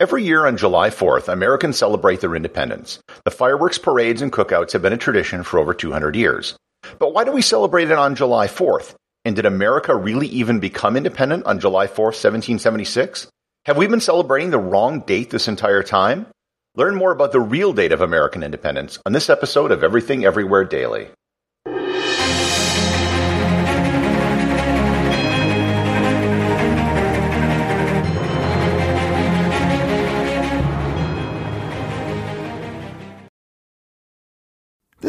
Every year on July 4th, Americans celebrate their independence. The fireworks parades and cookouts have been a tradition for over 200 years. But why do we celebrate it on July 4th? And did America really even become independent on July 4th, 1776? Have we been celebrating the wrong date this entire time? Learn more about the real date of American independence on this episode of Everything Everywhere Daily.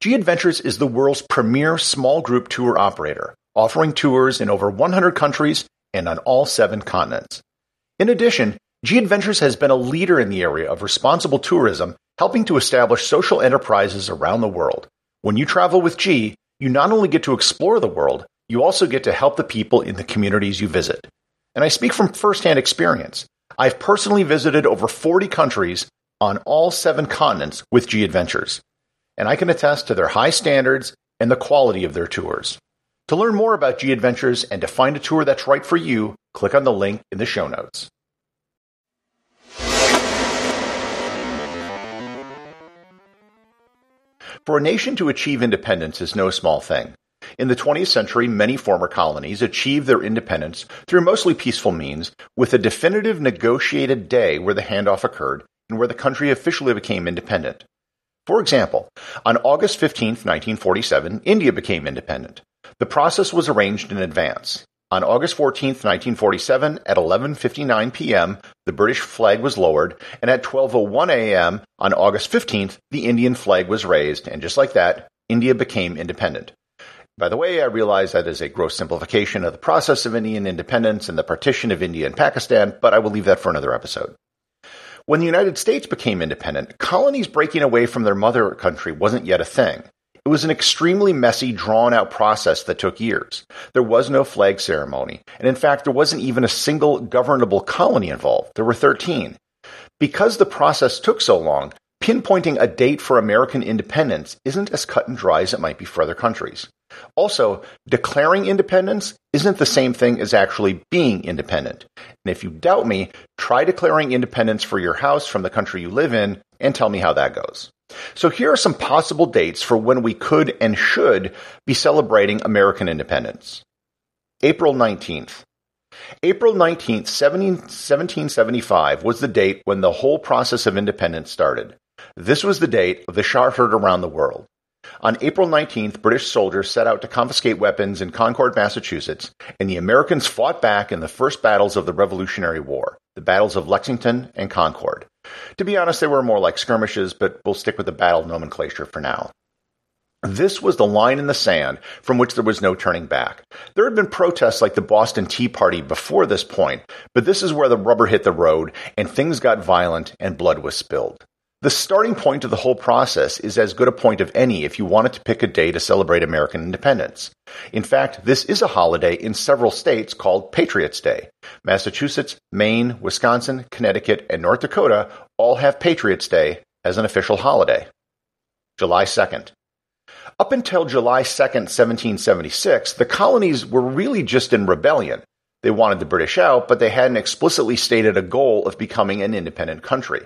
G Adventures is the world's premier small group tour operator, offering tours in over 100 countries and on all seven continents. In addition, G Adventures has been a leader in the area of responsible tourism, helping to establish social enterprises around the world. When you travel with G, you not only get to explore the world, you also get to help the people in the communities you visit. And I speak from firsthand experience. I've personally visited over 40 countries on all seven continents with G Adventures and I can attest to their high standards and the quality of their tours. To learn more about G Adventures and to find a tour that's right for you, click on the link in the show notes. For a nation to achieve independence is no small thing. In the 20th century, many former colonies achieved their independence through mostly peaceful means, with a definitive negotiated day where the handoff occurred and where the country officially became independent. For example, on August 15, 1947, India became independent. The process was arranged in advance. On August 14, 1947, at 11:59 p.m., the British flag was lowered, and at 12:01 a.m. on August 15th, the Indian flag was raised, and just like that, India became independent. By the way, I realize that is a gross simplification of the process of Indian independence and the partition of India and Pakistan, but I will leave that for another episode. When the United States became independent, colonies breaking away from their mother country wasn't yet a thing. It was an extremely messy, drawn out process that took years. There was no flag ceremony, and in fact, there wasn't even a single governable colony involved. There were 13. Because the process took so long, pinpointing a date for American independence isn't as cut and dry as it might be for other countries. Also, declaring independence isn't the same thing as actually being independent. And if you doubt me, try declaring independence for your house from the country you live in and tell me how that goes. So here are some possible dates for when we could and should be celebrating American independence. April 19th. April 19th, 1775 was the date when the whole process of independence started. This was the date of the heard around the world. On April 19th, British soldiers set out to confiscate weapons in Concord, Massachusetts, and the Americans fought back in the first battles of the Revolutionary War, the battles of Lexington and Concord. To be honest, they were more like skirmishes, but we'll stick with the battle nomenclature for now. This was the line in the sand from which there was no turning back. There had been protests like the Boston Tea Party before this point, but this is where the rubber hit the road and things got violent and blood was spilled. The starting point of the whole process is as good a point of any if you wanted to pick a day to celebrate American independence. In fact, this is a holiday in several states called Patriots Day. Massachusetts, Maine, Wisconsin, Connecticut, and North Dakota all have Patriots Day as an official holiday. July 2nd. Up until July 2nd, 1776, the colonies were really just in rebellion. They wanted the British out, but they hadn't explicitly stated a goal of becoming an independent country.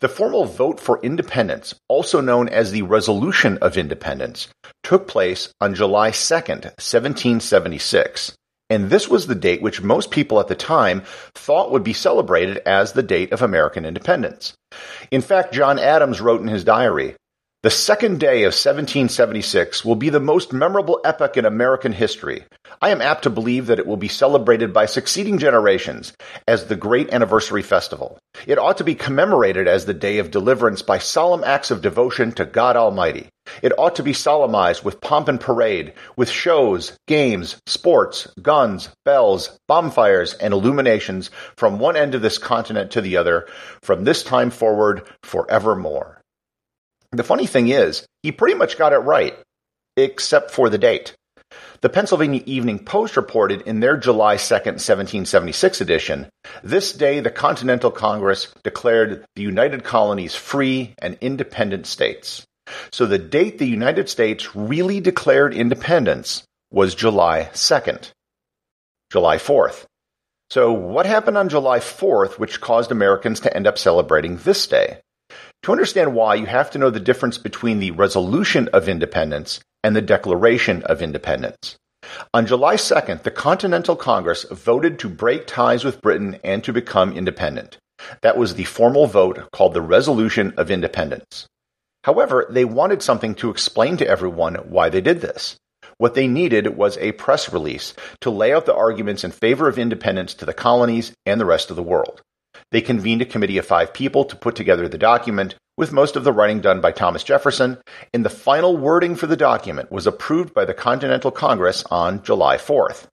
The formal vote for independence, also known as the Resolution of Independence, took place on July 2nd, 1776. And this was the date which most people at the time thought would be celebrated as the date of American independence. In fact, John Adams wrote in his diary, the second day of 1776 will be the most memorable epoch in American history. I am apt to believe that it will be celebrated by succeeding generations as the great anniversary festival. It ought to be commemorated as the day of deliverance by solemn acts of devotion to God Almighty. It ought to be solemnized with pomp and parade, with shows, games, sports, guns, bells, bonfires, and illuminations from one end of this continent to the other, from this time forward forevermore. The funny thing is, he pretty much got it right, except for the date. The Pennsylvania Evening Post reported in their July 2, 1776 edition, this day the Continental Congress declared the United Colonies free and independent states. So the date the United States really declared independence was July 2nd. July 4th. So what happened on July 4th which caused Americans to end up celebrating this day? To understand why, you have to know the difference between the resolution of independence and the Declaration of Independence. On July 2nd, the Continental Congress voted to break ties with Britain and to become independent. That was the formal vote called the Resolution of Independence. However, they wanted something to explain to everyone why they did this. What they needed was a press release to lay out the arguments in favor of independence to the colonies and the rest of the world. They convened a committee of five people to put together the document, with most of the writing done by Thomas Jefferson, and the final wording for the document was approved by the Continental Congress on July 4th.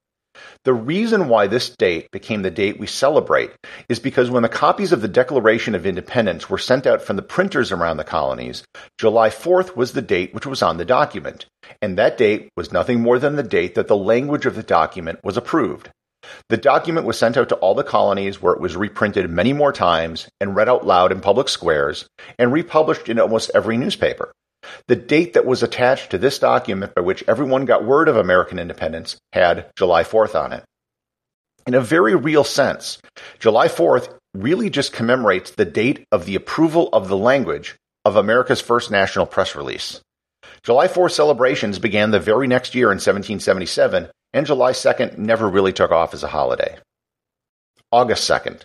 The reason why this date became the date we celebrate is because when the copies of the Declaration of Independence were sent out from the printers around the colonies, July 4th was the date which was on the document, and that date was nothing more than the date that the language of the document was approved. The document was sent out to all the colonies where it was reprinted many more times and read out loud in public squares and republished in almost every newspaper. The date that was attached to this document by which everyone got word of American independence had July 4th on it. In a very real sense, July 4th really just commemorates the date of the approval of the language of America's first national press release. July 4th celebrations began the very next year in 1777 and July 2nd never really took off as a holiday. August 2nd.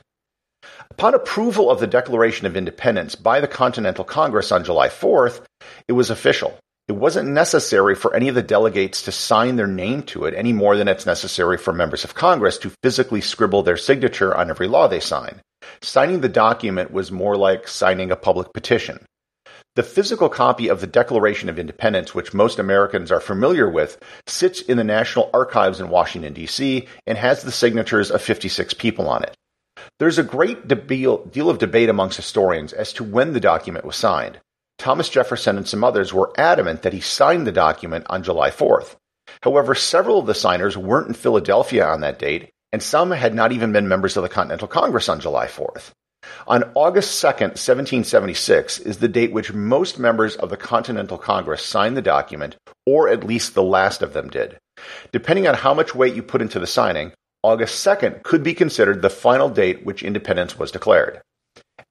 Upon approval of the Declaration of Independence by the Continental Congress on July 4th, it was official. It wasn't necessary for any of the delegates to sign their name to it any more than it's necessary for members of Congress to physically scribble their signature on every law they sign. Signing the document was more like signing a public petition. The physical copy of the Declaration of Independence, which most Americans are familiar with, sits in the National Archives in Washington, D.C., and has the signatures of 56 people on it. There's a great deal of debate amongst historians as to when the document was signed. Thomas Jefferson and some others were adamant that he signed the document on July 4th. However, several of the signers weren't in Philadelphia on that date, and some had not even been members of the Continental Congress on July 4th. On August 2, 1776, is the date which most members of the Continental Congress signed the document, or at least the last of them did. Depending on how much weight you put into the signing, August 2nd could be considered the final date which independence was declared.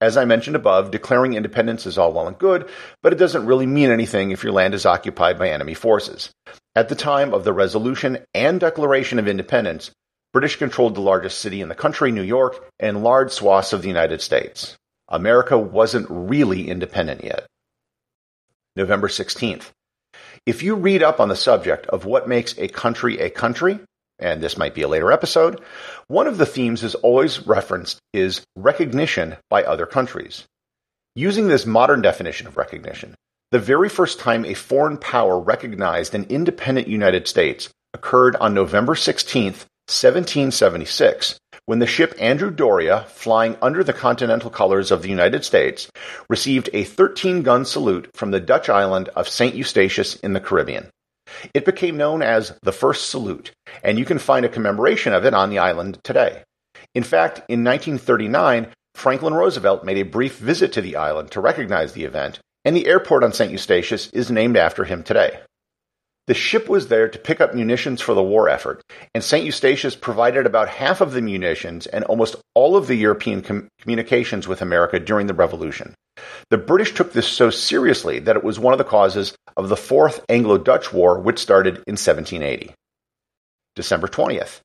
As I mentioned above, declaring independence is all well and good, but it doesn't really mean anything if your land is occupied by enemy forces. At the time of the resolution and declaration of independence, British controlled the largest city in the country, New York, and large swaths of the United States. America wasn't really independent yet. November 16th. If you read up on the subject of what makes a country a country, and this might be a later episode, one of the themes is always referenced is recognition by other countries. Using this modern definition of recognition, the very first time a foreign power recognized an independent United States occurred on November 16, 1776, when the ship Andrew Doria, flying under the continental colors of the United States, received a 13 gun salute from the Dutch island of St. Eustatius in the Caribbean. It became known as the First Salute, and you can find a commemoration of it on the island today. In fact, in 1939, Franklin Roosevelt made a brief visit to the island to recognize the event, and the airport on St. Eustatius is named after him today. The ship was there to pick up munitions for the war effort, and St. Eustatius provided about half of the munitions and almost all of the European com- communications with America during the Revolution. The British took this so seriously that it was one of the causes of the Fourth Anglo Dutch War, which started in 1780. December 20th.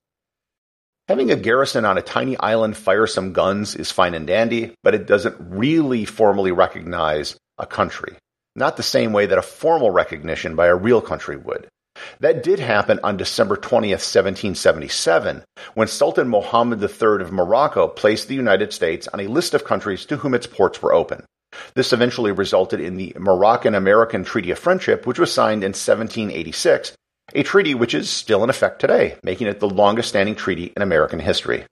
Having a garrison on a tiny island fire some guns is fine and dandy, but it doesn't really formally recognize a country. Not the same way that a formal recognition by a real country would. That did happen on December 20th, 1777, when Sultan Mohammed III of Morocco placed the United States on a list of countries to whom its ports were open. This eventually resulted in the Moroccan American Treaty of Friendship, which was signed in 1786, a treaty which is still in effect today, making it the longest standing treaty in American history.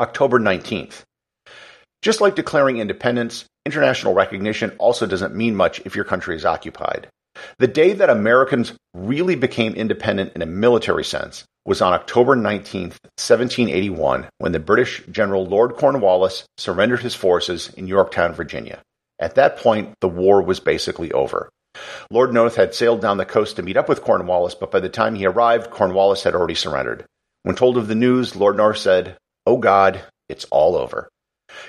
October 19th. Just like declaring independence, international recognition also doesn't mean much if your country is occupied. The day that Americans really became independent in a military sense was on October 19, 1781, when the British General Lord Cornwallis surrendered his forces in Yorktown, Virginia. At that point, the war was basically over. Lord North had sailed down the coast to meet up with Cornwallis, but by the time he arrived, Cornwallis had already surrendered. When told of the news, Lord North said, Oh God, it's all over.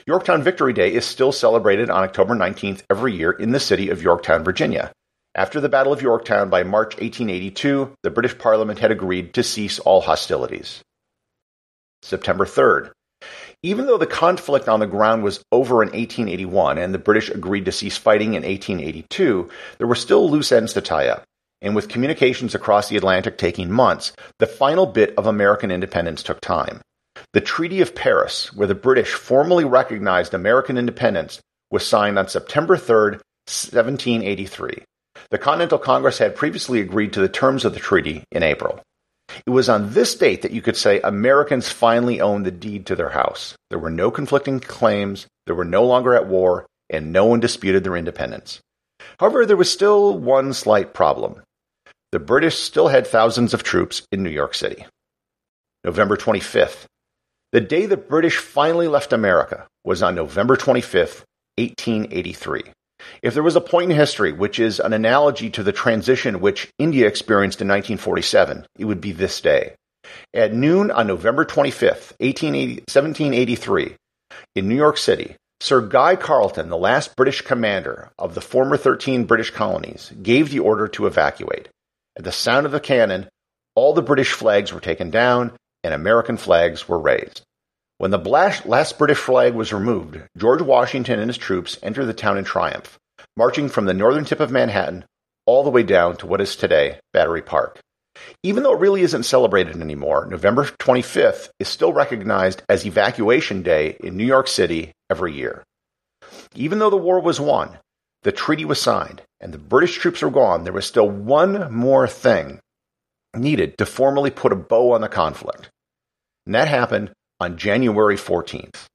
Yorktown Victory Day is still celebrated on October 19th every year in the city of Yorktown, Virginia. After the Battle of Yorktown by March 1882, the British Parliament had agreed to cease all hostilities. September 3rd. Even though the conflict on the ground was over in 1881 and the British agreed to cease fighting in 1882, there were still loose ends to tie up. And with communications across the Atlantic taking months, the final bit of American independence took time. The Treaty of Paris, where the British formally recognized American independence, was signed on September 3, 1783. The Continental Congress had previously agreed to the terms of the treaty in April. It was on this date that you could say Americans finally owned the deed to their house. There were no conflicting claims, they were no longer at war, and no one disputed their independence. However, there was still one slight problem. The British still had thousands of troops in New York City. November 25th. The day the British finally left America was on November 25th, 1883. If there was a point in history which is an analogy to the transition which India experienced in 1947, it would be this day. At noon on November 25th, 1783, in New York City, Sir Guy Carleton, the last British commander of the former 13 British colonies, gave the order to evacuate. At the sound of the cannon, all the British flags were taken down and American flags were raised. When the last British flag was removed, George Washington and his troops entered the town in triumph, marching from the northern tip of Manhattan all the way down to what is today Battery Park. Even though it really isn't celebrated anymore, November 25th is still recognized as Evacuation Day in New York City every year. Even though the war was won, the treaty was signed, and the British troops were gone, there was still one more thing needed to formally put a bow on the conflict. And that happened on January 14th.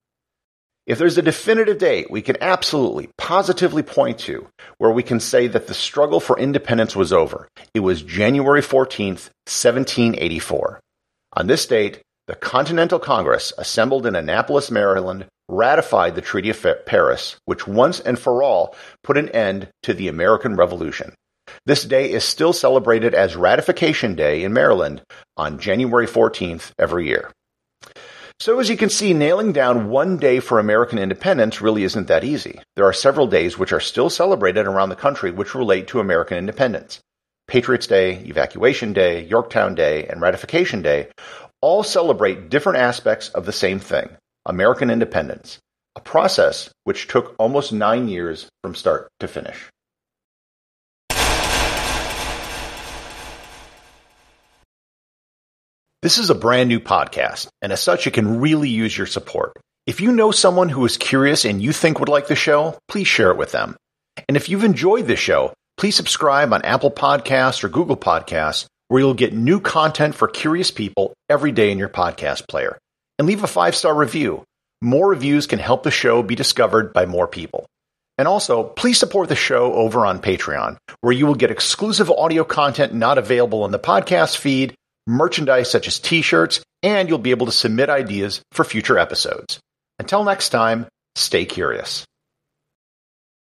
If there's a definitive date we can absolutely, positively point to where we can say that the struggle for independence was over, it was January 14th, 1784. On this date, the Continental Congress, assembled in Annapolis, Maryland, ratified the Treaty of Paris, which once and for all put an end to the American Revolution. This day is still celebrated as Ratification Day in Maryland on January 14th every year. So, as you can see, nailing down one day for American independence really isn't that easy. There are several days which are still celebrated around the country which relate to American independence. Patriots Day, Evacuation Day, Yorktown Day, and Ratification Day all celebrate different aspects of the same thing American independence, a process which took almost nine years from start to finish. This is a brand new podcast, and as such, it can really use your support. If you know someone who is curious and you think would like the show, please share it with them. And if you've enjoyed this show, please subscribe on Apple Podcasts or Google Podcasts, where you'll get new content for curious people every day in your podcast player. And leave a five star review. More reviews can help the show be discovered by more people. And also, please support the show over on Patreon, where you will get exclusive audio content not available in the podcast feed, merchandise such as t shirts, and you'll be able to submit ideas for future episodes. Until next time, stay curious.